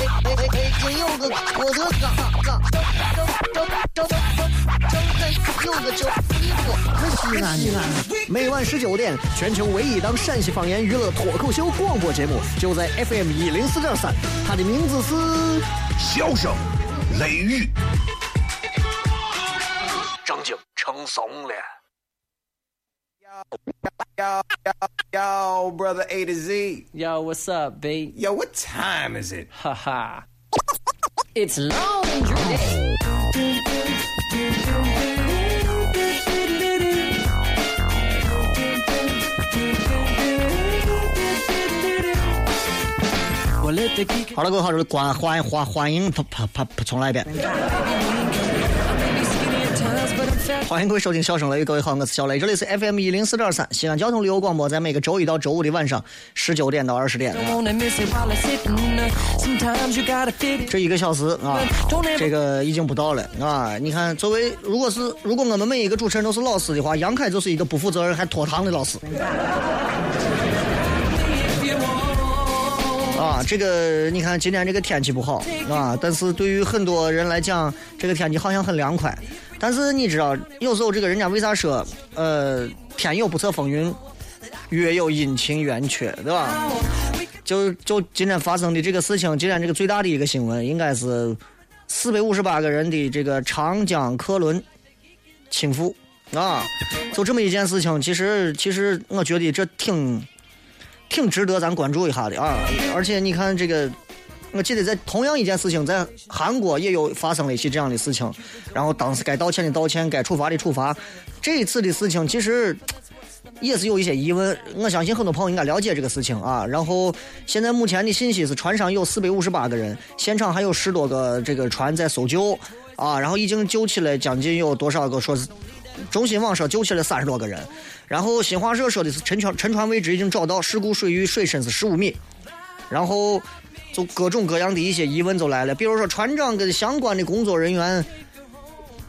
哎哎哎哎！今有个我的嘎嘎，张张张张张张开有个叫衣服，西安西安。每晚十九点，全球唯一档陕西方言娱乐脱口秀广播节目，就在 FM 一零四点三。它的名字是《笑声雷雨》，正经成怂了。Yo, yo, yo, brother A to Z. Yo, what's up, B? Yo, what time is it? Haha. it's laundry day. 好了，各位好，这是欢欢欢欢迎，啪啪啪啪，重来一遍。 欢迎各位收听《笑声雷》，各位好，我是小雷，这里是 FM 一零四点三西安交通旅游广播，在每个周一到周五的晚上十九点到二十点，这一个小时啊，这个已经不到了啊！你看，作为如果是如果我们每一个主持人都是老师的话，杨凯就是一个不负责任还拖堂的老师。啊，这个你看今天这个天气不好啊，但是对于很多人来讲，这个天气好像很凉快。但是你知道，有时候这个人家为啥说，呃，天有不测风云，月有阴晴圆缺，对吧？就就今天发生的这个事情，今天这个最大的一个新闻，应该是四百五十八个人的这个长江客轮倾覆啊！就这么一件事情，其实其实我觉得这挺挺值得咱关注一下的啊！而且你看这个。我记得在同样一件事情，在韩国也有发生了一些这样的事情，然后当时该道歉的道歉，该处罚的处罚。这一次的事情其实也是有一些疑问，我相信很多朋友应该了解这个事情啊。然后现在目前的信息是，船上有四百五十八个人，现场还有十多个这个船在搜救啊，然后已经救起来将近有多少个？说是中新网说救起来三十多个人，然后新华社说的是沉船沉船位置已经找到，事故水域水深是十五米，然后。就各种各样的一些疑问就来了，比如说船长跟相关的工作人员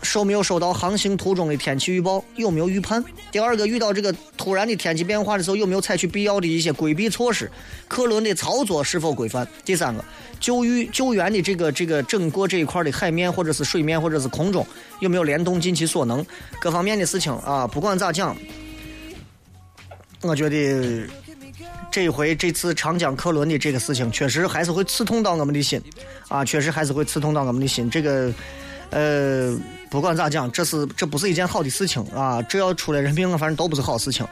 收没有收到航行途中的天气预报，有没有预判？第二个，遇到这个突然的天气变化的时候，有没有采取必要的一些规避措施？客轮的操作是否规范？第三个，救援救援的这个这个整个这一块的海面或者是水面或者是空中有没有联动尽其所能？各方面的事情啊，不管咋讲，我觉得。这一回这次长江客轮的这个事情，确实还是会刺痛到我们的心，啊，确实还是会刺痛到我们的心。这个，呃，不管咋讲，这是这不是一件好的事情啊！只要出了人命，反正都不是好事情。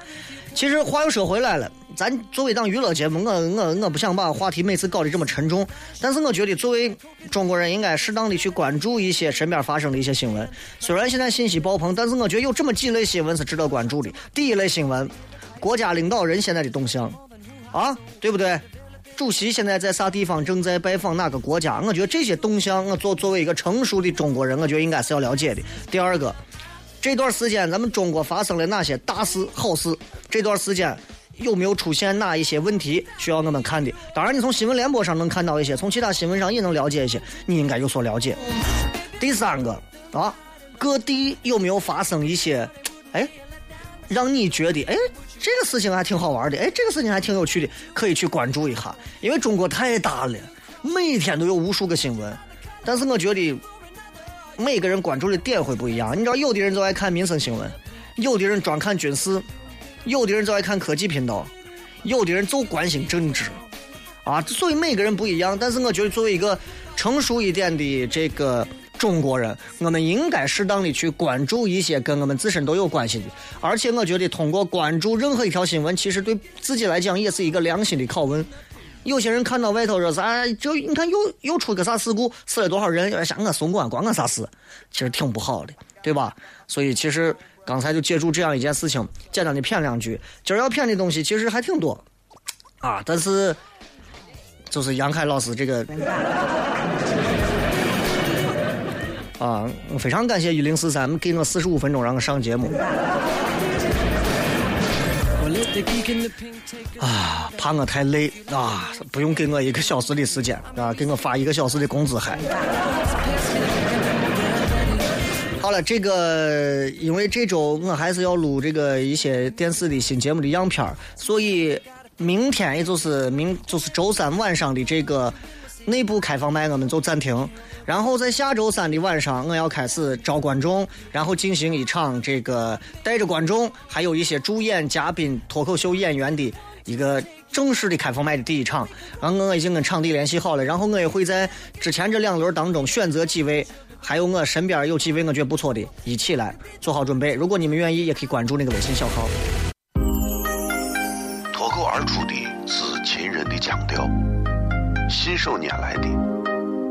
其实话又说回来了，咱作为一档娱乐节目，我我我不想把话题每次搞得这么沉重。但是我觉得，作为中国人，应该适当的去关注一些身边发生的一些新闻。虽然现在信息爆棚，但是我觉得有这么几类新闻是值得关注的。第一类新闻，国家领导人现在的动向。啊，对不对？主席现在在啥地方？正在拜访哪个国家？我觉得这些动向，我作作为一个成熟的中国人，我觉得应该是要了解的。第二个，这段时间咱们中国发生了哪些大事、好事？这段时间有没有出现哪一些问题需要我们看的？当然，你从新闻联播上能看到一些，从其他新闻上也能了解一些，你应该有所了解。第三个啊，各地有没有发生一些，哎，让你觉得哎？这个事情还挺好玩的，哎，这个事情还挺有趣的，可以去关注一下。因为中国太大了，每天都有无数个新闻。但是我觉得每个人关注的点会不一样。你知道，有的人就爱看民生新闻，有的人专看军事，有的人就爱看科技频道，有的人就关心政治。啊，所以每个人不一样。但是我觉得，作为一个成熟一点的这个。中国人，我们应该适当的去关注一些跟我们自身都有关系的，而且我觉得通过关注任何一条新闻，其实对自己来讲也是一个良心的拷问。有些人看到外头说啥，就你看又又出个啥事故，死了多少人，想我送官关我啥事，其实挺不好的，对吧？所以其实刚才就借助这样一件事情，简单的谝两句。今儿要谝的东西其实还挺多啊，但是就是杨凯老师这个。啊，非常感谢一零四三给我四十五分钟让我上节目。啊，怕我太累啊，不用给我一个小时的时间啊，给我发一个小时的工资还。好了，这个因为这周我还是要录这个一些电视的新节目的样片，所以明天也就是明就是周三晚上的这个内部开放麦我们就暂停，然后在下周三的晚上我要开始招观众，然后进行一场这个带着观众还有一些主演嘉宾、脱口秀演员的一个正式的开放麦的第一场，然后我已经跟场地联系好了，然后我也会在之前这两轮当中选择几位。还有我身边有几位我觉得不错的，一起来做好准备。如果你们愿意，也可以关注那个微信小号。脱口而出的是秦人的腔调，信手拈来的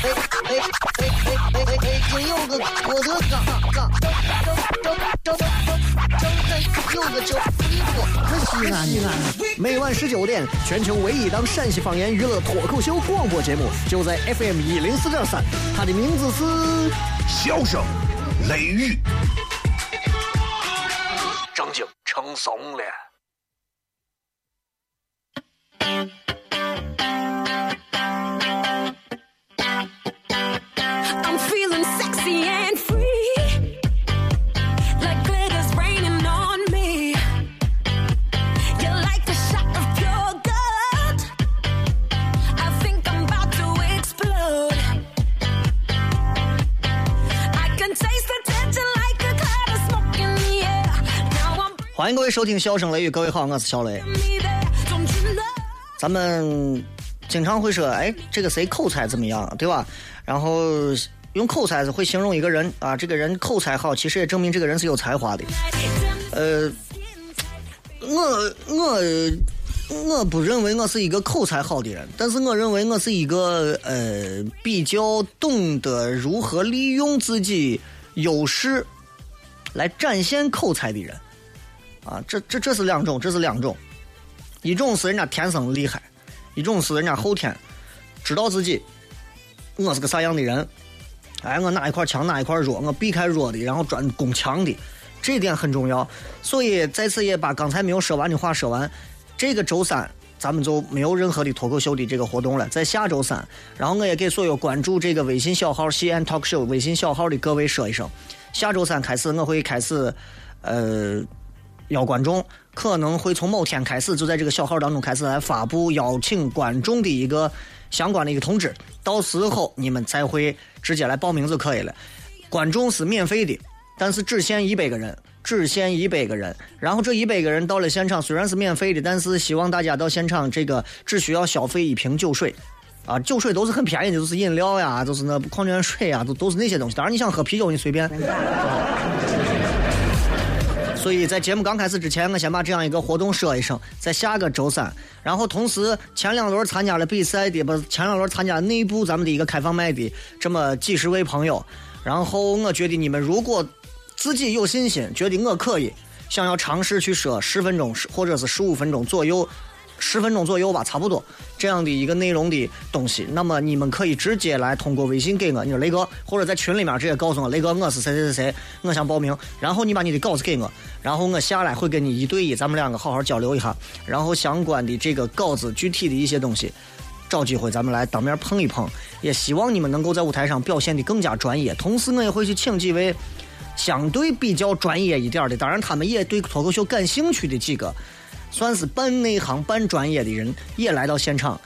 哎哎哎哎哎哎！真有个我的嘎嘎，张张张张张张有个叫一个西西安。每晚十九点，全球唯一档陕西方言娱乐脱口秀广播节目，就在 FM 一零四点三。它的名字是：笑声雷雨，正经成怂了。欢迎各位收听笑声雷雨各位好我是小雷。咱们经常会说哎这个谁口才怎么样对吧？然后用口才是会形容一个人啊，这个人口才好，其实也证明这个人是有才华的。呃，我我我不认为我是一个口才好的人，但是我认为我是一个呃比较懂得如何利用自己优势来展现口才的人。啊，这这这是两种，这是两种。一种是人家天生厉害，一种是人家后天知道自己我是个啥样的人，哎，我哪一块强哪一块弱，我避开弱的，然后专攻强的，这点很重要。所以在此也把刚才没有说完的话说完。这个周三咱们就没有任何的脱口秀的这个活动了，在下周三，然后我也给所有关注这个微信小号“西安 talk show” 微信小号的各位说一声，下周三开始我会开始，呃。邀观众可能会从某天开始，就在这个小号当中开始来发布邀请观众的一个相关的一个通知，到时候你们才会直接来报名就可以了。观众是免费的，但是只限一百个人，只限一百个人。然后这一百个人到了现场，虽然是免费的，但是希望大家到现场这个只需要消费一瓶酒水。啊，酒水都是很便宜的，就是饮料呀，就是那矿泉水呀，都都是那些东西。当然，你想喝啤酒，你随便。所以在节目刚开始之前，我先把这样一个活动说一声，在下个周三，然后同时前两轮参加了比赛的，不是前两轮参加内部咱们的一个开放麦的这么几十位朋友，然后我觉得你们如果自己有信心，觉得我可以，想要尝试去说十分钟或者是十五分钟左右。十分钟左右吧，差不多这样的一个内容的东西，那么你们可以直接来通过微信给我，你说雷哥，或者在群里面直接告诉我，雷哥我是谁谁谁谁，我想报名，然后你把你的稿子给我，然后我下来会跟你一对一，咱们两个好好交流一下，然后相关的这个稿子具体的一些东西，找机会咱们来当面碰一碰，也希望你们能够在舞台上表现的更加专业，同时我也会去请几位相对比较专业一点的，当然他们也对脱口秀感兴趣的几个。算是半内行半专业的人也来到现场，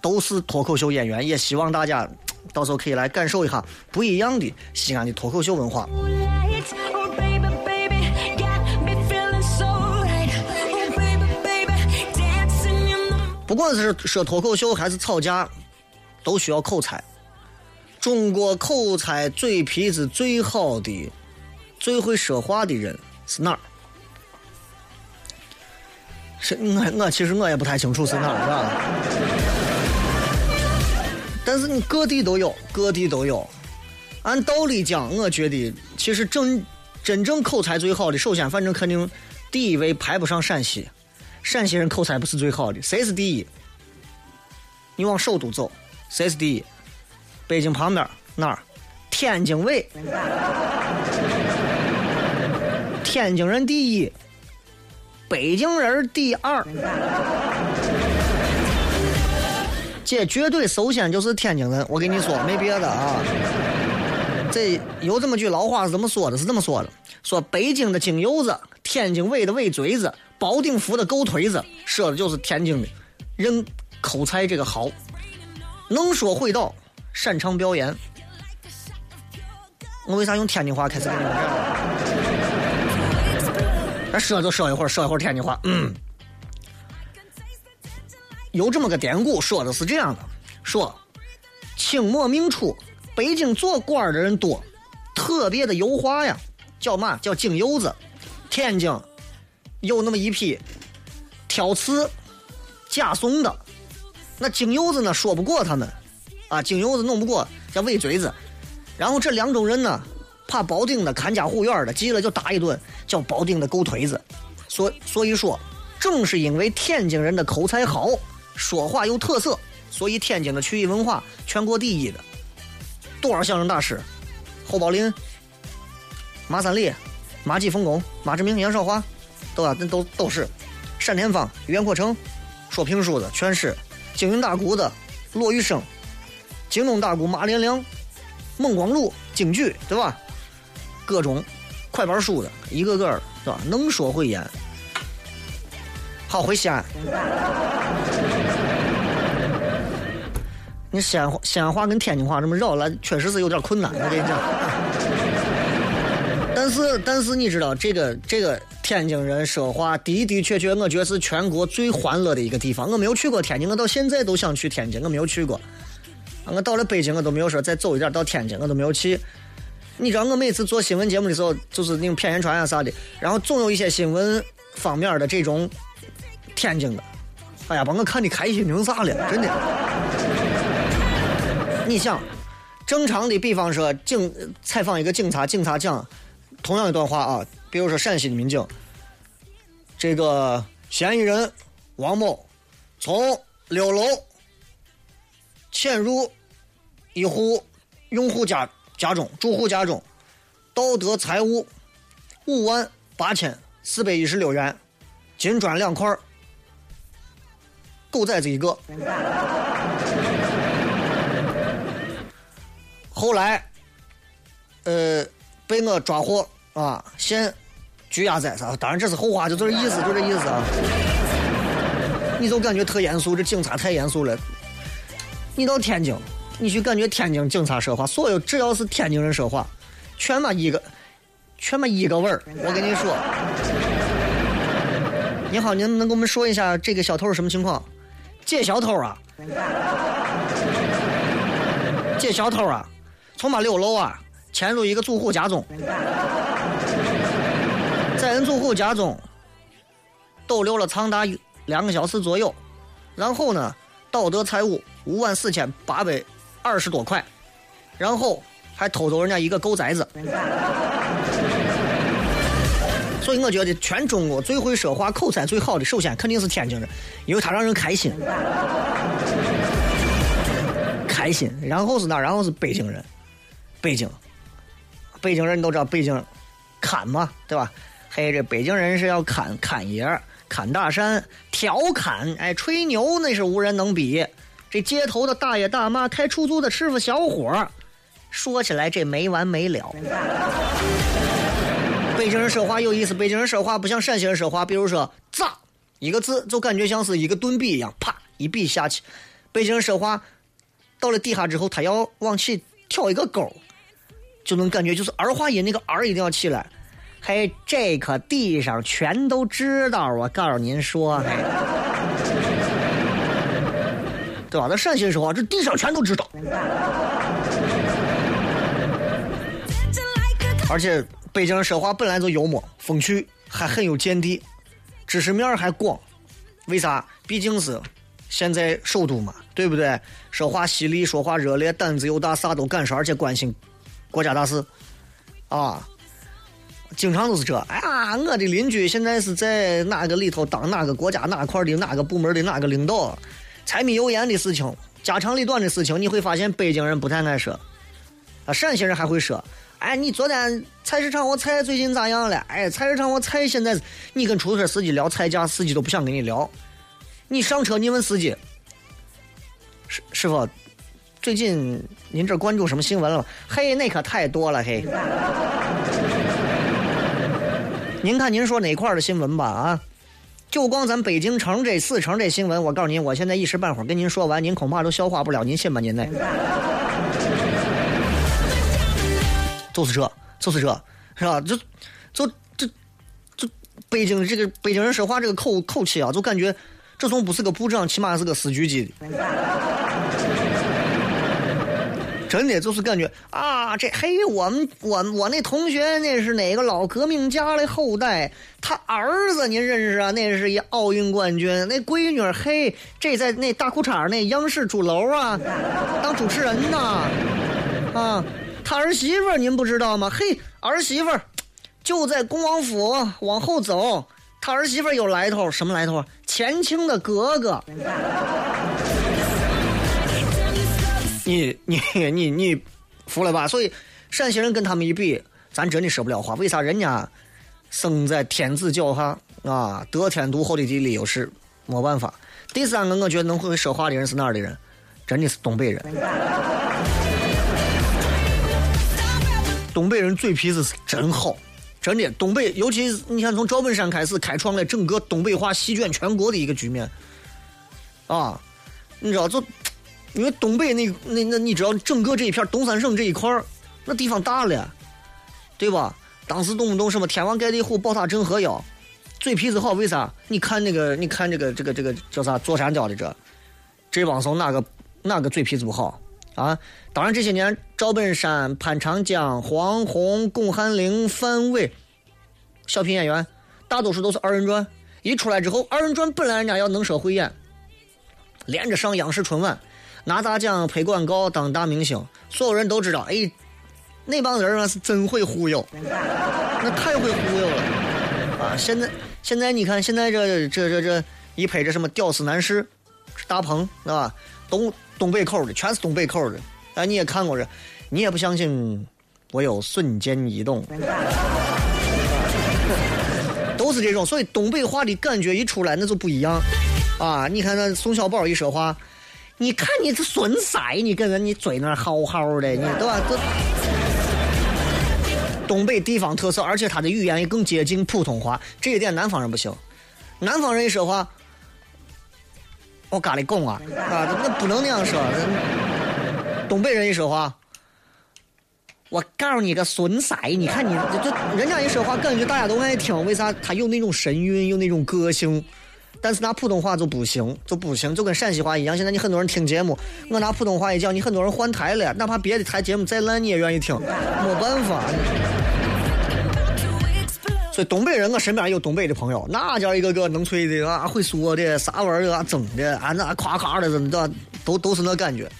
都是脱口秀演员，也希望大家到时候可以来感受一下不一样的西安的脱口秀文化。不管是说脱口秀还是吵架，都需要口才。中国口才嘴皮子最好的、最会说话的人是哪儿？是我我其实我也不太清楚是哪儿，是吧？但是你各地都有，各地都有。按道理讲，我觉得其实真真正口才最好的，首先反正肯定第一位排不上陕西，陕西人口才不是最好的，谁是第一？你往首都走，谁是第一？北京旁边哪儿？天津卫，天津人第一，北京人第二。这绝对首先就是天津人，我跟你说，没别的啊。这有这么句老话是怎么说的，是这么说的：说北京的京油子，天津卫的卫嘴子，保定府的狗腿子，说的就是天津的人口才这个好，能说会道，擅长表演。我为啥用天津话开始跟你们这？说就说一会儿，说一会儿天津话。嗯，有这么个典故，说的是这样的：说清末明初，北京做官的人多，特别的油滑呀，叫嘛？叫京油子。天津有那么一批挑刺、假怂的，那京油子呢说不过他们，啊，京油子弄不过，叫尾嘴子。然后这两种人呢，怕保定的看家护院的，急了就打一顿，叫保定的狗腿子。所所以说，正是因为天津人的口才好，说话有特色，所以天津的曲艺文化全国第一的。多少相声大师，侯宝林、马三立、马季冯巩、马志明、杨少华，都啊，那都都是。单田芳、袁阔成，说评书的全是。京韵大鼓的骆玉生，京东大鼓马连良。孟广禄、京剧，对吧？各种快板书的，一个个的，对吧？能说会演。好，回西安。你西安话、西安话跟天津话这么绕来，确实是有点困难。我跟你讲。但是，但是你知道，这个这个天津人说话的的确确，我觉得是全国最欢乐的一个地方。我没有去过天津，我到现在都想去天津，我没有去过。我到了北京，我都没有说再走一点到天津，我都没有去。你知道我每次做新闻节目的时候，就是那种片言传啊啥的，然后总有一些新闻方面的这种天津的，哎呀，把我看的开心成啥了，真的。你想，正常的，比方说警采访一个警察，警察讲同样一段话啊，比如说陕西的民警，这个嫌疑人王某从六楼潜入。一户用户家家中，住户家中，盗得财物五万八千四百一十六元，金砖两块，狗崽子一个。后来，呃，被我抓获啊，现拘押在啥？当然这是后话，就这意思，就这意思啊。你就感觉特严肃，这警察太严肃了。你到天津。你去感觉天津警察说话，所有只要是天津人说话，全嘛一个，全嘛一个味儿。我跟你说，你好，您能给我们说一下这个小偷是什么情况？这小偷啊，这小偷啊，从嘛六楼啊潜入一个住户家中，在人住户家中逗留了长达两个小时左右，然后呢盗得财物五万四千八百。二十多块，然后还偷走人家一个狗崽子，所以我觉得全中国最会说话、口才最好的，首先肯定是天津人，因为他让人开心，开心。然后是哪？然后是北京人，北京，北京人都知道北京侃嘛，对吧？嘿，这北京人是要侃侃爷、侃大山、调侃，哎，吹牛那是无人能比。这街头的大爷大妈、开出租的师傅小伙儿说起来这没完没了。北京人说话有意思，北京人说话不像陕西人说话，比如说“咋”一个字，就感觉像是一个顿笔一样，啪一笔下去。北京人说话到了底下之后，他要往起挑一个勾，就能感觉就是儿化音那个儿一定要起来。嘿，这可地上全都知道，我告诉您说，对吧？那陕西人说话，这地上全都知道。而且北京人说话本来就幽默风趣，还很有见地，知识面还广。为啥？毕竟是现在首都嘛，对不对？说话犀利，说话热烈，胆子又大，啥都敢说，而且关心国家大事。啊，经常都是这。哎呀，我的邻居现在是在哪个里头当哪个国家哪块的哪个部门的哪个领导，柴米油盐的事情，家长里短的事情，你会发现北京人不太爱说，啊，陕西人还会说。哎，你昨天菜市场我菜最近咋样了？哎，菜市场我菜现在，你跟出租车司机聊菜价，司机都不想跟你聊。你上车，你问司机，师师傅，最近您这关注什么新闻了吗？嘿，那可太多了嘿。您看您说哪块的新闻吧啊？就光咱北京城这四城这新闻，我告诉您，我现在一时半会儿跟您说完，您恐怕都消化不了，您信吗？您那。就是这，就是这，是吧？就就就就北京这个北京人说话这个口口气啊，就感觉这从不是个部长，起码是个司局级的。真的就是感觉啊，这嘿，我们我我那同学那是哪个老革命家的后代，他儿子您认识啊？那是一奥运冠军，那闺女嘿，这在那大裤衩那央视主楼啊，当主持人呢，啊。他儿媳妇您不知道吗？嘿，儿媳妇就在恭王府往后走，他儿媳妇有来头，什么来头？前清的格格。你你 你你服了吧？所以陕西人跟他们一比，咱真的说不了话。为啥？人家生在天子脚下啊，得天独厚的地理优势，没办法。第三个，我觉得能会说话的人是哪儿的人？真的是东北人。东北人嘴皮子是真好，真的。东北，尤其是你看，从赵本山开始开创了整个东北话席卷全国的一个局面，啊，你知道，就因为东北那那那，你知道，整个这一片东三省这一块，那地方大了，对吧？当时动不动什么天王盖地虎、宝塔镇河妖，嘴皮子好，为啥？你看那个，你看这个这个这个叫啥？座山雕的这，这帮怂哪个哪个嘴皮子不好？啊，当然这些年，赵本山、潘长江、黄宏、巩汉林、范伟，小品演员，大多数都是二人转。一出来之后，二人转本来人家要能说会演，连着上央视春晚，拿大奖、拍广告、当大明星，所有人都知道，哎，那帮人啊是真会忽悠，那太会忽悠了啊！现在现在你看，现在这这这这一拍这什么屌丝男士，大鹏是吧？东东北口的，全是东北口的。哎，你也看过这，你也不相信我有瞬间移动，都是这种。所以东北话的感觉一出来，那就不一样啊！你看那宋小宝一说话，你看你这损色，你跟人你嘴那好好的，你对吧？这东北地方特色，而且他的语言也更接近普通话，这一点南方人不行。南方人一说话。我咖喱拱啊啊！那不能那样说。东北人一说话，我告诉你个损色，你看你这人家一说话，感觉大家都爱听。为啥？他有那种神韵，有那种个性。但是拿普通话就不行，就不行，就跟陕西话一样。现在你很多人听节目，我拿普通话一讲，你很多人换台了，哪怕别的台节目再烂，你也愿意听。没办法。所以东北人，我身边有东北的朋友，那叫一个个能吹的啊，会说的，啥玩意儿啊，整的啊，那夸夸的，都都都是那感觉。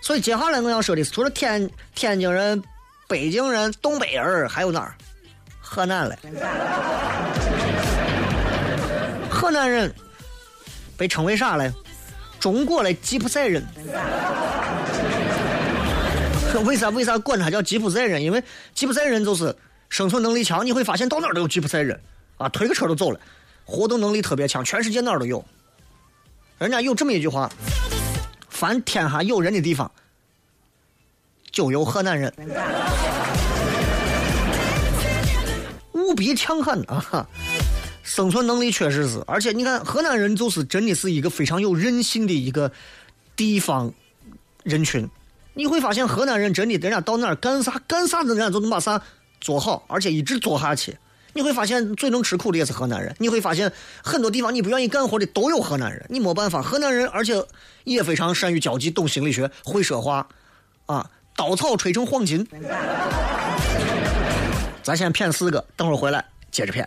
所以接下来我要说的是，除了天天津人、北京人、东北人，还有哪儿？河南嘞。河南人被称为啥嘞？中国的吉普赛人。为啥？为啥管他叫吉普赛人？因为吉普赛人就是。生存能力强，你会发现到哪儿都有吉普赛人，啊，推个车都走了，活动能力特别强，全世界哪儿都有。人家有这么一句话：凡天下有人的地方，就有河南人，无比强悍啊！生存能力确实是，而且你看河南人就是真的是一个非常有韧性的一个地方人群。你会发现河南人真的，人家到哪儿干啥干啥子，人家就能把啥。做好，而且一直做下去，你会发现最能吃苦的也是河南人。你会发现很多地方你不愿意干活的都有河南人。你没办法，河南人而且也非常善于交际，懂心理学，会说话，啊，稻草吹成黄金。咱先骗四个，等会儿回来接着骗。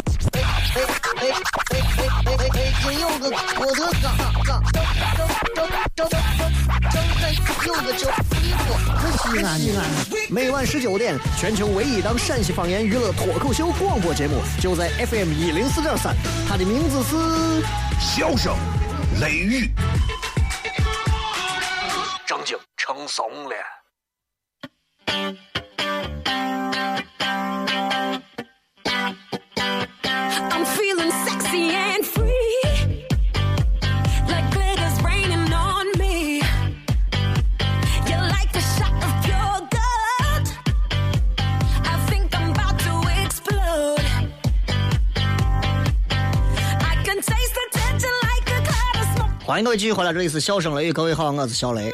哎哎哎哎哎哎，今有个我的嘎嘎，张张张张张张开有个叫西瓜，西安西安。每晚十九点，全球唯一档陕西方言娱乐脱口秀广播节目，就在 FM 一零四点三，它的名字是笑声雷雨，正经成怂了。欢迎各位继续回来，这里是笑声雷雨，各位好，我是小雷。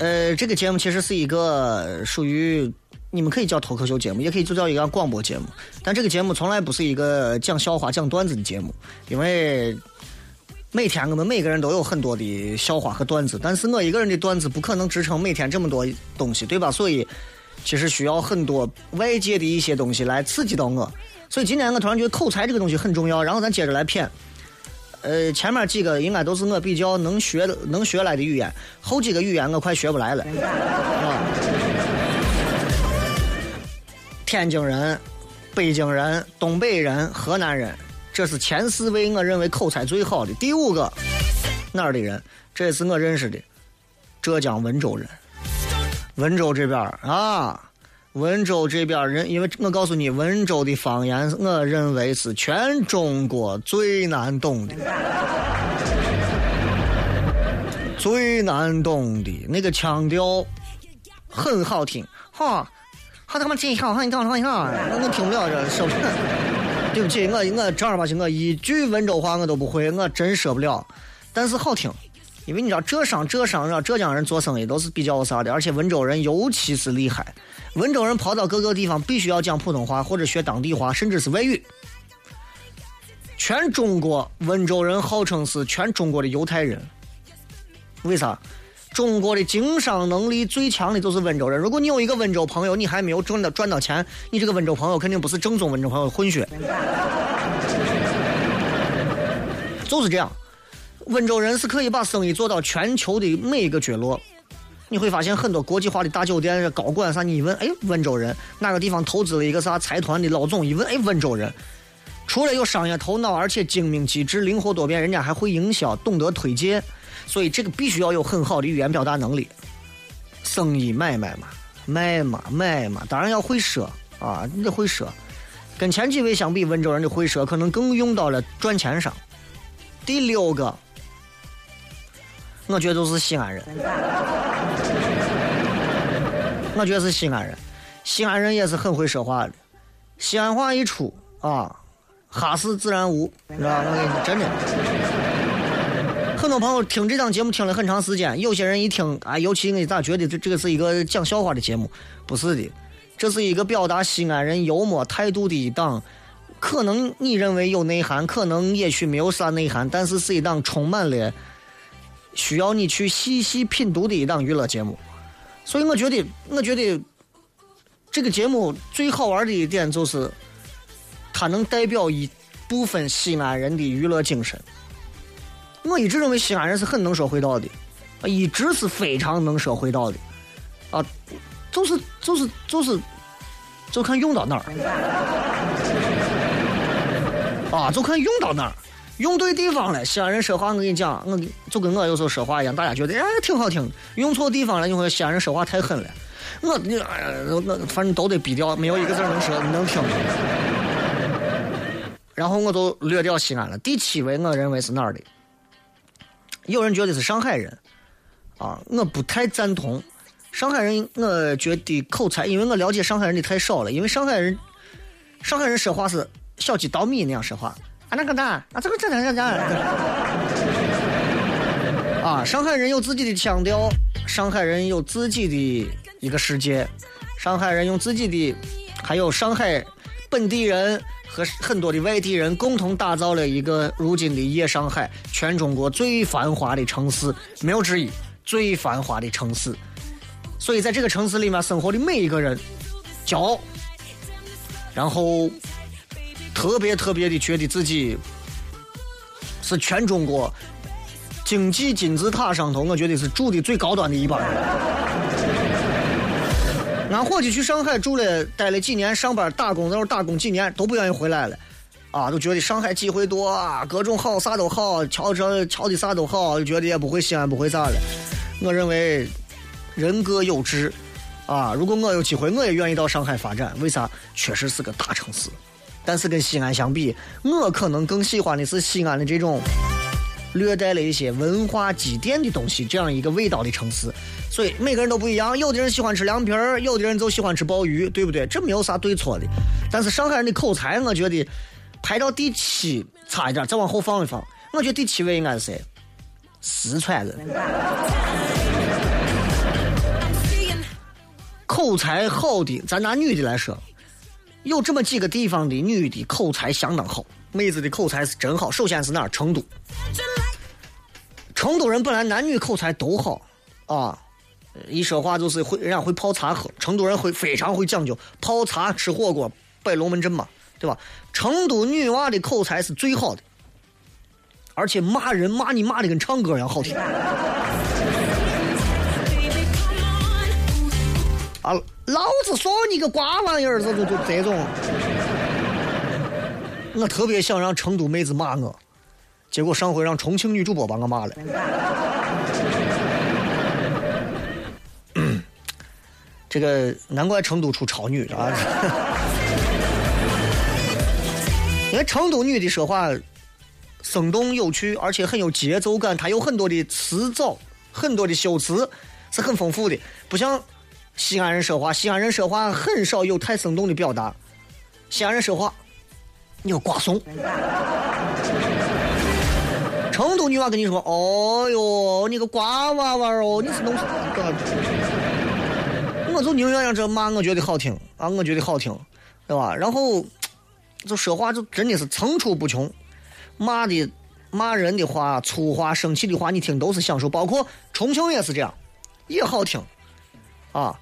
呃，这个节目其实是一个属于你们可以叫脱口秀节目，也可以就叫一个广播节目。但这个节目从来不是一个讲笑话、讲段子的节目，因为每天我们每个人都有很多的笑话和段子，但是我一个人的段子不可能支撑每天这么多东西，对吧？所以其实需要很多外界的一些东西来刺激到我。所以今天我突然觉得口才这个东西很重要，然后咱接着来谝。呃，前面几个应该都是我比较能学、能学来的语言，后几个语言我快学不来了。啊，天津人、北京人、东北人、河南人，这是前四位我认为口才最好的。第五个哪儿的人？这是我认识的，浙江温州人。温州这边啊，温州这边人，因为我告诉你，温州的方言，我认为是全中国最难懂的，最难懂的那个腔调很好听，哈，好他妈真好，你看好你看，我我听不了这说不。对不起，我我正儿八经我一句温州话我都不会，我真说不了，但是好听。因为你知道浙商浙商，知道浙江人做生意都是比较啥的，而且温州人尤其是厉害。温州人跑到各个地方必须要讲普通话或者学当地话，甚至是外语。全中国温州人号称是全中国的犹太人，为啥？中国的经商能力最强的就是温州人。如果你有一个温州朋友，你还没有赚到赚到钱，你这个温州朋友肯定不是正宗温州朋友，混血。就是这样，温州人是可以把生意做到全球的每一个角落。你会发现很多国际化的大酒店高管啥，你一问，哎，温州人哪个地方投资了一个啥财团的老总，一问，哎，温州人。除了有商业头脑，而且精明机智、灵活多变，人家还会营销，懂得推荐，所以这个必须要有很好的语言表达能力。生意买卖嘛，卖嘛买嘛，当然要会说啊，你得会说。跟前几位相比，温州人的会说可能更用到了赚钱上。第六个，我觉得就是西安人，我觉得是西安人，西安人也是很会说话的，西安话一出啊，哈市自然无，知道吗？我跟你说，真的。很多朋友听这档节目听了很长时间，有些人一听啊，尤其你咋觉得这这个是一个讲笑话的节目？不是的，这是一个表达西安人幽默态度的一档，可能你认为有内涵，可能也许没有啥内涵，但是是一档充满了需要你去细细品读的一档娱乐节目。所以我觉得，我觉得这个节目最好玩的一点就是，它能代表一部分西安人的娱乐精神。我一直认为西安人是很能说会道的，啊，一直是非常能说会道的，啊，就是就是就是，就看用到哪儿，啊，就看用到哪儿，用对地方了。西安人说话，我跟你讲，我就跟我有时候说话一样，大家觉得哎挺好听，用错地方了，你说西安人说话太狠了。我你哎我反正都得逼掉，没有一个字能说能听。然后我都略掉西安了。第七位，我认为是哪儿的？有人觉得是上海人，啊，我不太赞同。上海人，我觉得口才，因为我了解上海人的太少了。因为上海人，上海人说话是小鸡捣米那样说话，啊那个蛋，啊这个这这这这。啊，上海人有自己的腔调，上海人有自己的一个世界，上海人用自己的，还有上海本地人和很多的外地人共同打造了一个如今的夜上海，全中国最繁华的城市，没有之一，最繁华的城市，所以在这个城市里面生活的每一个人，骄傲，然后特别特别的觉得自己是全中国经济金字塔上头，我觉得是住的最高端的一帮人。俺伙计去上海住了，待了几年，上班打工，在那儿打工几年都不愿意回来了，啊，都觉得上海机会多啊，各种好，啥都好，瞧着瞧的啥都好，就觉得也不会西安不会咋了。我认为人各有志，啊，如果我有机会，我也愿意到上海发展。为啥？确实是个大城市，但是跟西安相比，我可能更喜欢的是西安的这种略带了一些文化积淀的东西，这样一个味道的城市。所以每个人都不一样，有的人喜欢吃凉皮儿，有的人就喜欢吃鲍鱼，对不对？这没有啥对错的。但是上海人的口才，我觉得排到第七差一点，再往后放一放，我觉得第七位应该是谁？四川人。口才好的，咱拿女的来说，有这么几个地方的女的口才相当好，妹子的口才是真好。首先是哪儿？成都。成都人本来男女口才都好啊，一说话就是会，人家会泡茶喝。成都人会非常会讲究泡茶、吃火锅、摆龙门阵嘛，对吧？成都女娃的口才是最好的，而且骂人骂你骂的跟唱歌一样好听。啊，老子说你个瓜玩意儿，这就就这种。我特别想让成都妹子骂我，结果上回让重庆女主播把我骂了。这个难怪成都出超女啊！因为成都女的说话生动有趣，而且很有节奏感，她有很多的词藻，很多的修辞是很丰富的，不像西安人说话。西安人说话很少有太生动的表达，西安人说话你个瓜怂。成都女娃跟你说：“哦哟，你个瓜娃娃哦，你是弄啥的？”我就宁愿让这骂我觉得好听啊，我觉得好听，对吧？然后就说话就真的是层出不穷，骂的骂人的话、粗话、生气的话，你听都是享受。包括重庆也是这样，也好听啊。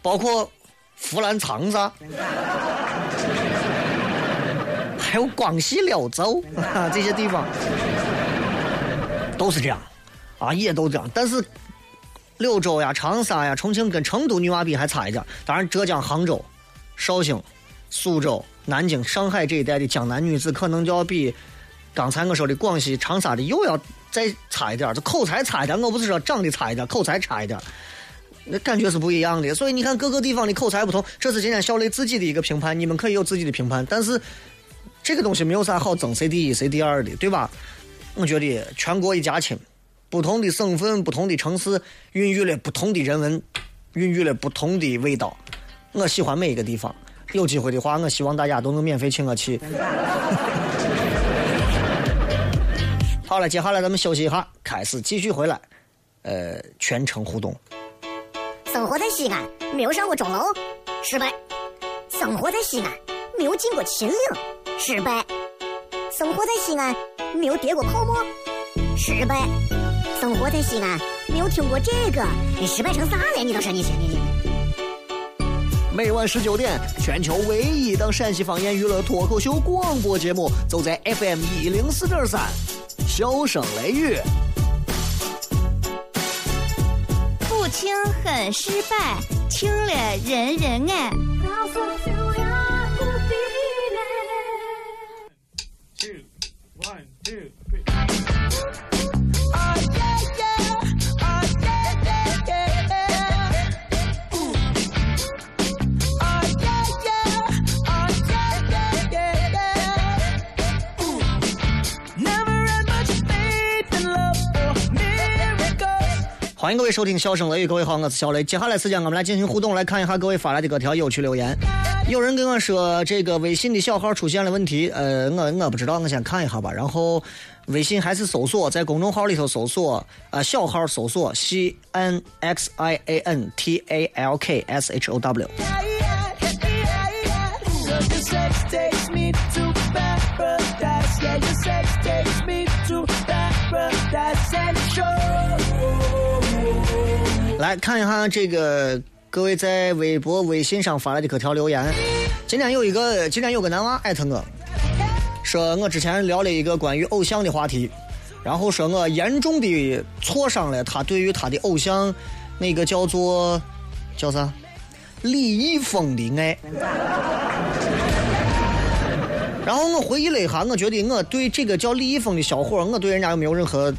包括湖南长沙，还有广西柳州啊 这些地方都是这样啊，也都这样，但是。柳州呀、长沙呀、重庆跟成都女娃比还差一点。当然，浙江杭州、绍兴、苏州、南京、上海这一带的江南女子，可能就要比刚才我说的广西长沙的又要再差一点。这口才差一点，我不是说长得差一点，口才差一点，那感觉是不一样的。所以你看各个地方的口才不同，这是今天小雷自己的一个评判，你们可以有自己的评判。但是这个东西没有啥好争谁第一谁第二的，对吧？我觉得全国一家亲。不同的省份、不同的城市，孕育了不同的人文，孕育了不同的味道。我喜欢每一个地方。有机会的话，我希望大家都能免费请我去。好了，接下来咱们休息一下，开始继续回来。呃，全程互动。生活在西安，没有上过钟楼，失败；生活在西安，没有进过秦岭，失败；生活在西安，没有跌过泡沫，失败。生活在西安，没有听过这个，你失败成啥了？你倒是你你你。每晚十九点，全球唯一档陕西方言娱乐脱口秀广播节目，就在 FM 一零四点三，笑声雷雨。不听很失败，听了人人爱。欢迎各位收听《笑声雷雨》，各位好，我是小雷。接下来时间我们来进行互动，来看一下各位发来的各条有趣留言。有人跟我说这个微信的小号出现了问题，呃，我我不知道，我先看一下吧，然后微信还是搜索，在公众号里头搜索，呃，小号搜索，C N X I A N T A L K S H O W 来看一下这个。各位在微博、微信上发来的各条留言。今天有一个，今天有个男娃艾特我，说我之前聊了一个关于偶像的话题，然后说我严重的挫伤了他对于他的偶像那个叫做叫啥李易峰的爱。然后我回忆了一下，我觉得我对这个叫李易峰的小伙，我对人家又没有任何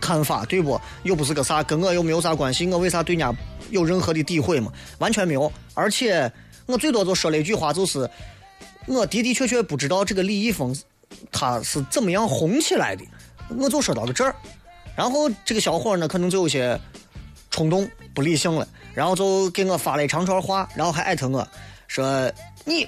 看法，对不？又不是个啥，跟我又没有啥关系，我为啥对人家有任何的诋毁吗？完全没有。而且我最多就说了一句话，就是我的的确确不知道这个李易峰他是怎么样红起来的，我就说到了这儿。然后这个小伙呢，可能就有些冲动、不理性了，然后就给我发了一长串话，然后还艾特我说你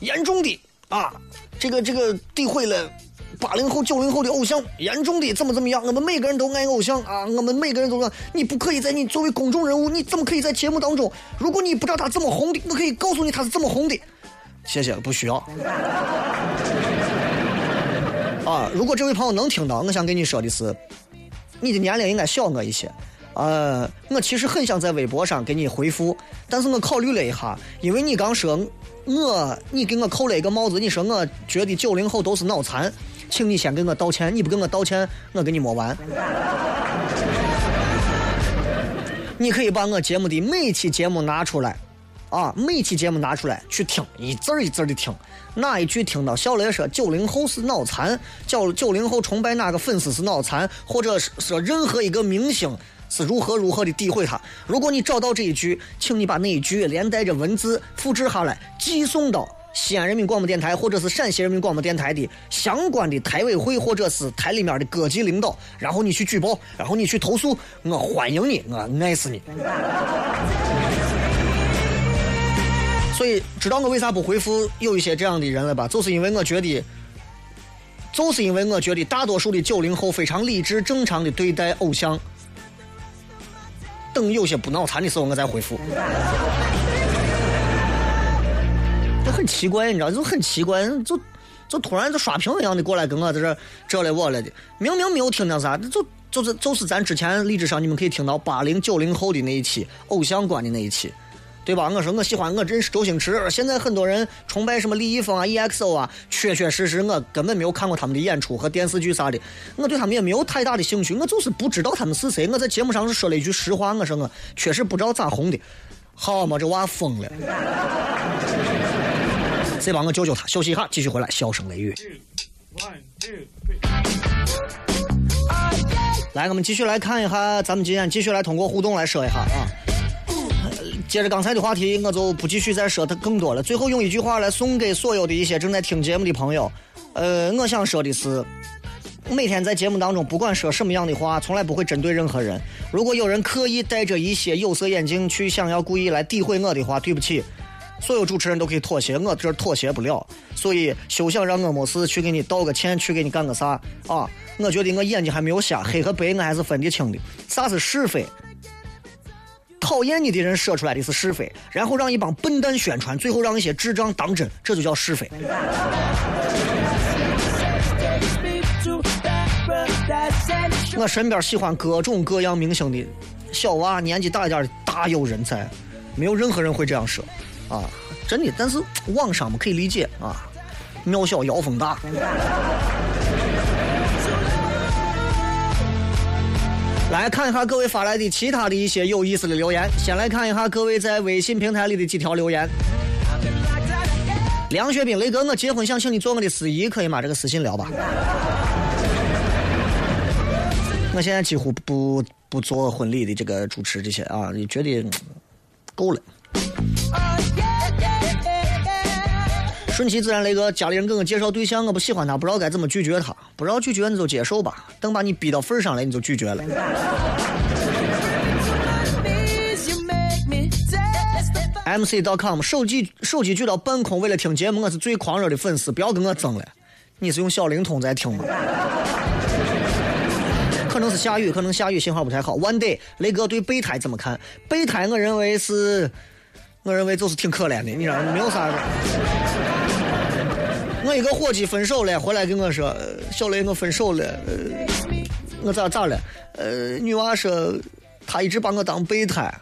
严重的啊，这个这个诋毁了八零后、九零后的偶像，严重的怎么怎么样？我们每个人都爱偶像啊，我们每个人都说你不可以在你作为公众人物，你怎么可以在节目当中？如果你不知道他怎么红的，我可以告诉你他是怎么红的。谢谢，不需要。啊，如果这位朋友能听到，我想跟你说的是，你的年龄应该小我一些。呃，我其实很想在微博上给你回复，但是我考虑了一下，因为你刚说我，你给我扣了一个帽子，你说我觉得九零后都是脑残，请你先给我道歉，你不给我道歉，我跟你没完。你可以把我节目的每期节目拿出来，啊，每期节目拿出来去听，一字儿一字儿的听，哪一句听到小雷说九零后是脑残，叫九零后崇拜哪个粉丝是脑残，或者是说任何一个明星是如何如何的诋毁他。如果你找到这一句，请你把那一句连带着文字复制下来，寄送到西安人民广播电台或者是陕西人民广播电台的相关的台委会或者是台里面的各级领导，然后你去举报，然后你去投诉，我欢迎你，我爱死你。所以知道我为啥不回复有一些这样的人了吧？就是因为我觉得，就是因为我觉得大多数的九零后非常理智正常的对待偶像。等有些不脑残的时候，我再回复。这很奇怪，你知道，就很奇怪，就就突然就刷屏一样的过来跟我在这这来我来的，明明没有听见啥，就就是就是咱之前荔枝上你们可以听到八零九零后的那一期偶像观的那一期。对吧？我说我喜欢，我认识周星驰。现在很多人崇拜什么李易峰啊、EXO 啊，确确实实我根本没有看过他们的演出和电视剧啥的，我对他们也没有太大的兴趣。我就是不知道他们是谁。我在节目上是说了一句实话，我说我确实不知道咋红的。好嘛，这娃疯了！谁帮我救救他？休息一下，继续回来，笑声雷雨。来，我们继续来看一下，咱们今天继续来通过互动来说一下啊。接着刚才的话题，我就不继续再说的更多了。最后用一句话来送给所有的一些正在听节目的朋友，呃，我想说的是，每天在节目当中，不管说什么样的话，从来不会针对任何人。如果有人刻意戴着一些有色眼镜去想要故意来诋毁我的话，对不起，所有主持人都可以妥协，我这儿妥协不了。所以休想让我没事去给你道个歉，去给你干个啥啊？我觉得我眼睛还没有瞎，黑和白我还是分得清的。啥是是非？讨厌你的人说出来的是是非，然后让一帮笨蛋宣传，最后让一些智障当真，这就叫是非。我身边喜欢各种各样明星的小娃，年纪大一点的大有人在，没有任何人会这样说，啊，真的。但是网上嘛可以理解啊，庙小妖风大。来看一下各位发来的其他的一些有意思的留言。先来看一下各位在微信平台里的几条留言。梁雪冰，雷哥，我结婚想请你做我的司仪，可以吗？这个私信聊吧。我现在几乎不不做婚礼的这个主持这些啊，你觉得够了。顺其自然，雷哥，家里人给我介绍对象，我不喜欢他，不知道该怎么拒绝他，不知道拒绝你就接受吧，等把你逼到份上来，你就拒绝了。MC.com 手机手机举到半空，为了听节目，我是最狂热的粉丝，不要跟我争了。你是用小灵通在听吗？可能是下雨，可能下雨信号不太好。One day，雷哥对备胎怎么看？备胎，我认为是，我认为就是挺可怜的，你知道，没有啥。我一个伙计分手了，回来跟我说：“小雷，我分手了。我咋咋了？呃，女娃说她一直把我当备胎。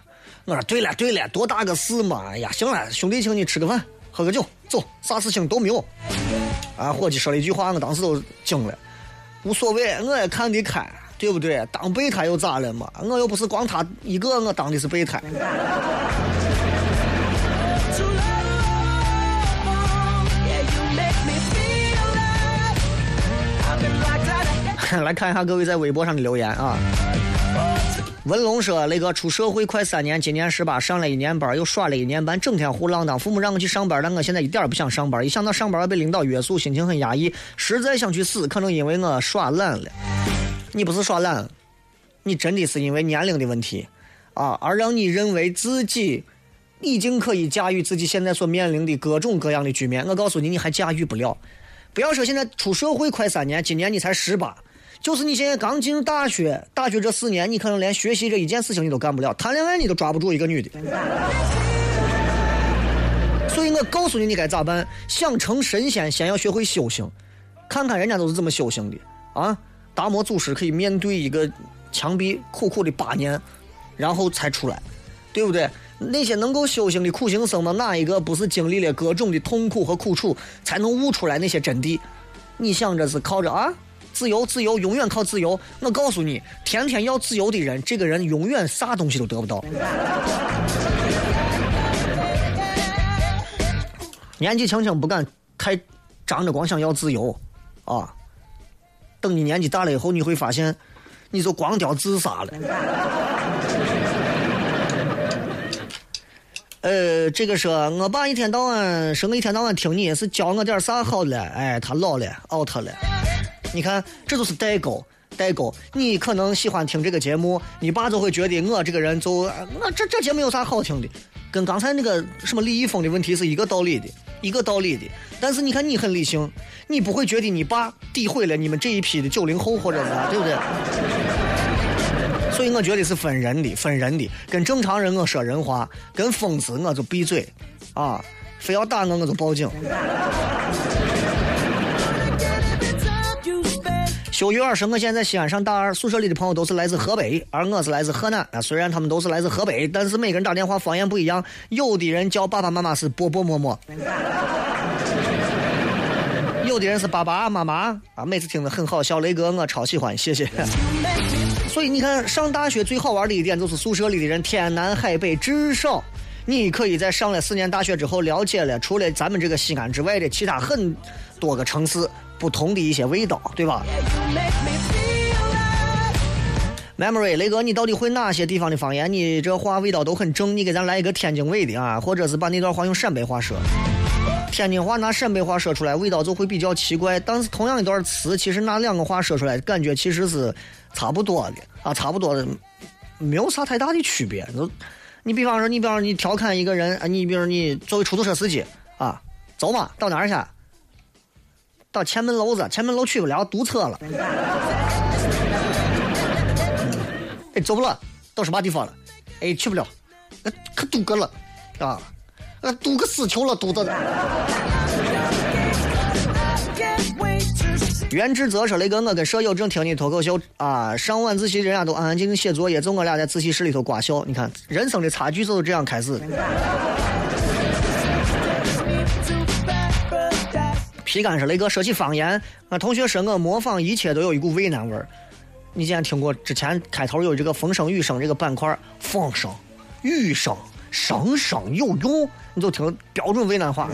我说对了对了，多大个事嘛？哎呀，行了，兄弟，请你吃个饭，喝个酒，走，啥事情都没有。啊，伙计说了一句话，我当时都惊了。无所谓，我也看得开，对不对？当备胎又咋了嘛？我又不是光他一个，我当的是备胎。来看一下各位在微博上的留言啊。文龙说：“那个出社会快三年，今年十八，上了一年班，又耍了一年半，整天胡浪荡。父母让我去上班，但我现在一点也不想上班。一想到上班要被领导约束，心情很压抑，实在想去死。可能因为我耍懒了。你不是耍懒，你真的是因为年龄的问题啊，而让你认为自己已经可以驾驭自己现在所面临的各种各样的局面。我告诉你，你还驾驭不了。不要说现在出社会快三年，今年你才十八。”就是你现在刚进入大学，大学这四年，你可能连学习这一件事情你都干不了，谈恋爱你都抓不住一个女的。所以我告诉你，你该咋办？想成神仙，先要学会修行。看看人家都是怎么修行的啊！达摩祖师可以面对一个墙壁苦苦的八年，然后才出来，对不对？那些能够修行的苦行僧们，哪一个不是经历了各种的痛苦和苦楚，才能悟出来那些真谛？你想着是靠着啊？自由，自由，永远靠自由。我告诉你，天天要自由的人，这个人永远啥东西都得不到。年纪轻轻不敢太张着光想要自由，啊！等你年纪大了以后，你会发现，你就光屌自杀了。呃，这个说我爸一天到晚说我一天到晚听你是教我点啥好了，哎，他老了，out 了。你看，这就是代沟，代沟。你可能喜欢听这个节目，你爸就会觉得我这个人就我这这节目有啥好听的，跟刚才那个什么李易峰的问题是一个道理的，一个道理的。但是你看你很理性，你不会觉得你爸诋毁了你们这一批的九零后或者是啥，对不对？所以我觉得是分人的，分人的。跟正常人我说人话，跟疯子我就闭嘴，啊，非要打我我就报警。修月儿说：“我现在在西安上大二，宿舍里的朋友都是来自河北，而我是来自河南。啊，虽然他们都是来自河北，但是每个人打电话方言不一样。有的人叫爸爸妈妈是伯伯嬷嬷，有的人是爸爸妈妈啊。每次听着很好笑，雷哥我超喜欢，谢谢。所以你看，上大学最好玩的一点就是宿舍里的人天南海北，至少你可以在上了四年大学之后，了解了除了咱们这个西安之外的其他很多个城市。”不同的一些味道，对吧？Memory，雷哥，你到底会哪些地方的方言？你这话味道都很正，你给咱来一个天津味的啊，或者是把那段话用陕北话说。天津话拿陕北话说出来，味道就会比较奇怪。但是同样一段词，其实拿两个话说出来，感觉其实是差不多的啊，差不多的，没有啥太大的区别。就你比方说，你比方说你调侃一个人啊，你比如你作为出租车司机啊，走嘛，到哪儿去？到前门楼子，前门楼去不了，堵车了。哎，走不了，到什么地方了？哎，去不了，可堵个了，啊，呃，堵个死球了，堵的。袁志泽说：“雷哥，我跟舍友正听你脱口秀啊，上晚自习人家都安安静静写作业，就我俩在自习室里头瓜笑。你看，人生的差距就是这样开始。”皮干说：“雷哥，说起方言，啊同学说我模仿一切都有一股渭南味儿。你竟然听过之前开头有这个风声雨声这个板块，风声、雨声、声声有用，你就听标准渭南话。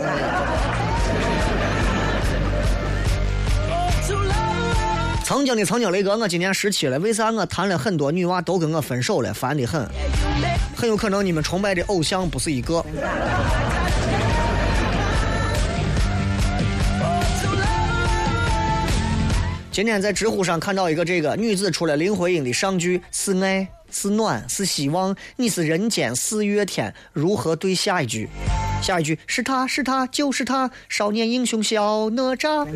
曾经的曾经，雷哥，我今年十七了，为啥我谈了很多女娃都跟我分手了，烦的很。很有可能你们崇拜的偶像不是一个。”今天在知乎上看到一个这个女子出了林徽因的上句是爱是暖是希望你是人间四月天如何对下一句？下一句是他是他就是他少年英雄小哪吒。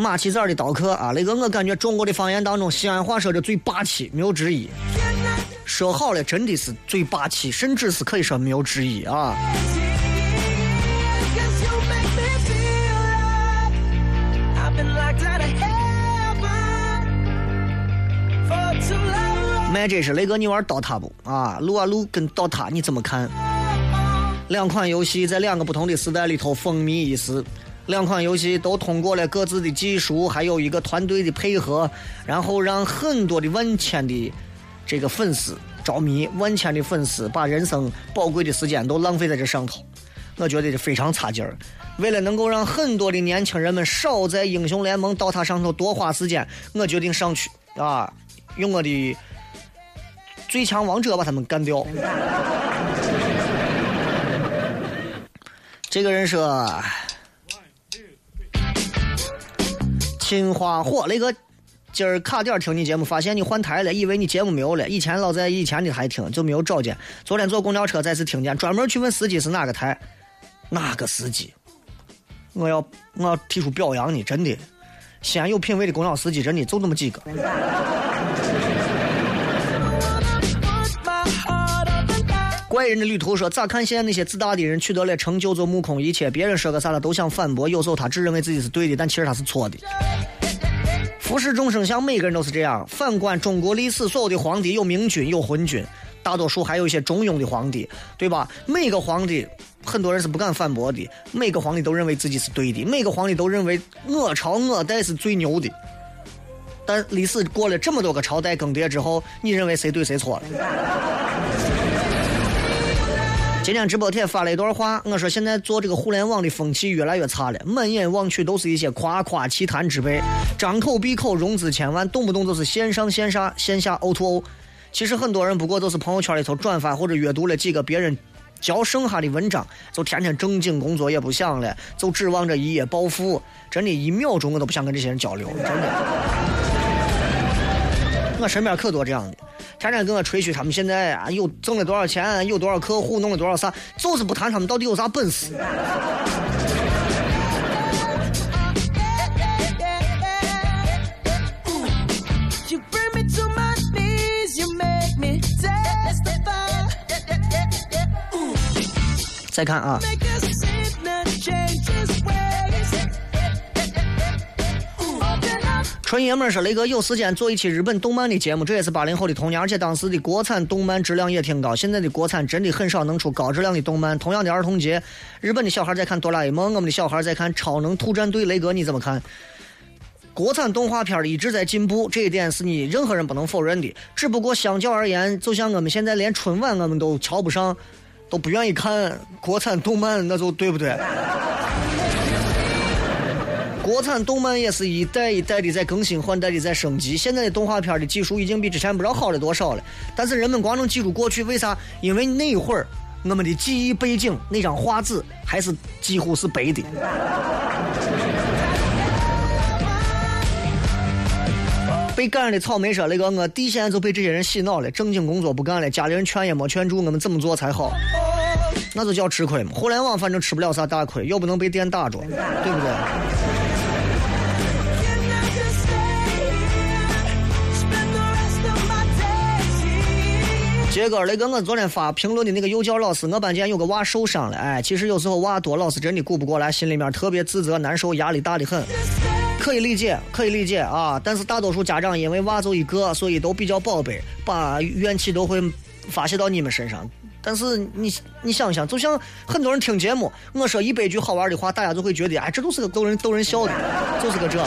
马七仔的刀客啊，那个我感觉中国的方言当中，西安话说的最霸气，没有之一。说好了，真的是最霸气，甚至是可以说没有之一啊。卖这是，那个你玩刀塔不？啊，撸啊撸跟刀塔你怎么看？两款游戏在两个不同的时代里头风靡一时。两款游戏都通过了各自的技术，还有一个团队的配合，然后让很多的万千的这个粉丝着迷，万千的粉丝把人生宝贵的时间都浪费在这上头，我觉得这非常差劲儿。为了能够让很多的年轻人们少在英雄联盟、DOTA 上头多花时间，我决定上去啊，用我的最强王者把他们干掉。这个人说：“心花火，雷哥，今儿卡点听你节目，发现你换台了，以为你节目没有了。以前老在以前的台听，就没有找见。昨天坐公交车再次听见，专门去问司机是哪个台，哪个司机？我要 我要提出表扬你，真的，西安有品位的公交司机真的就那么几个。”怪人的旅途说：“咋看现在那些自大的人取得了成就就目空一切，别人说个啥他都想反驳，有时候他只认为自己是对的，但其实他是错的。服侍众生像，每个人都是这样。反观中国历史，所有的皇帝有明君有昏君，大多数还有一些中庸的皇帝，对吧？每个皇帝，很多人是不敢反驳的，每个皇帝都认为自己是对的，每个皇帝都认为我朝我代是最牛的。但历史过了这么多个朝代更迭之后，你认为谁对谁错了？”今天直播帖发了一段话，我说现在做这个互联网的风气越来越差了，满眼望去都是一些夸夸其谈之辈，张口闭口融资千万，动不动就是线上线下线下 O to O。其实很多人不过都是朋友圈里头转发或者阅读了几个别人教剩下的文章，就天天正经工作也不想了，就指望着一夜暴富。真的，一秒钟我都不想跟这些人交流，真的。我身边可多这样的。天天跟我吹嘘他们现在啊有挣了多少钱，有多少客户，弄了多少啥，就是不谈他们到底有啥本事。再看啊。纯爷们儿说：“雷哥有时间做一期日本动漫的节目，这也是八零后的童年，而且当时的国产动漫质量也挺高。现在的国产真的很少能出高质量的动漫。同样的儿童节，日本的小孩在看哆啦 A 梦，我们的小孩在看超能突战队。雷哥你怎么看？国产动画片一直在进步，这一点是你任何人不能否认的。只不过相较而言，就像我们现在连春晚我们都瞧不上，都不愿意看国产动漫，那就对不对？”国产动漫也是一代一代的在更新换代的在升级，现在的动画片的技术已经比之前不知道好了多少了。但是人们光能记住过去，为啥？因为那会儿我们的记忆背景那张画纸还是几乎是白的。被感染的草莓说：“那个我弟现在就被这些人洗脑了，正经工作不干了，家里人劝也没劝住，我们怎么做才好？那就叫吃亏嘛。互联网反正吃不了啥大亏，又不能被电打着，对不对？”杰哥，那个，我昨天发评论的那个幼教老师，我班见有个娃受伤了。哎，其实有时候娃多，老师真的顾不过来，心里面特别自责、难受，压力大的很。可以理解，可以理解啊。但是大多数家长因为娃就一个，所以都比较宝贝，把怨气都会发泄到你们身上。但是你你想想，就像很多人听节目，我说一百句好玩的话，大家就会觉得，哎，这都是个逗人逗人笑的，就是个这。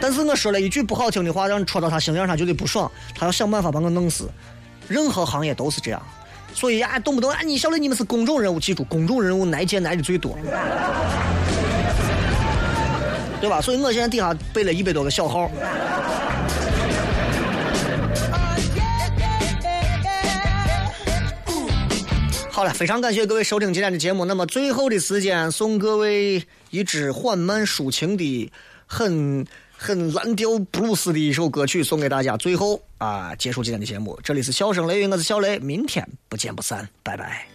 但是我说了一句不好听的话，让戳到他心让他觉得不爽，他要想办法把我弄死。任何行业都是这样，所以啊，动不动啊，你晓得你们是公众人物，记住，公众人物挨劫挨的最多，对吧？所以我现在底下备了一百多个小号。好了，非常感谢各位收听今天的节目。那么最后的时间，送各位一支缓慢抒情的、很。很蓝调布鲁斯的一首歌曲送给大家，最后啊，结束今天的节目。这里是笑声雷雨，我是小雷，明天不见不散，拜拜。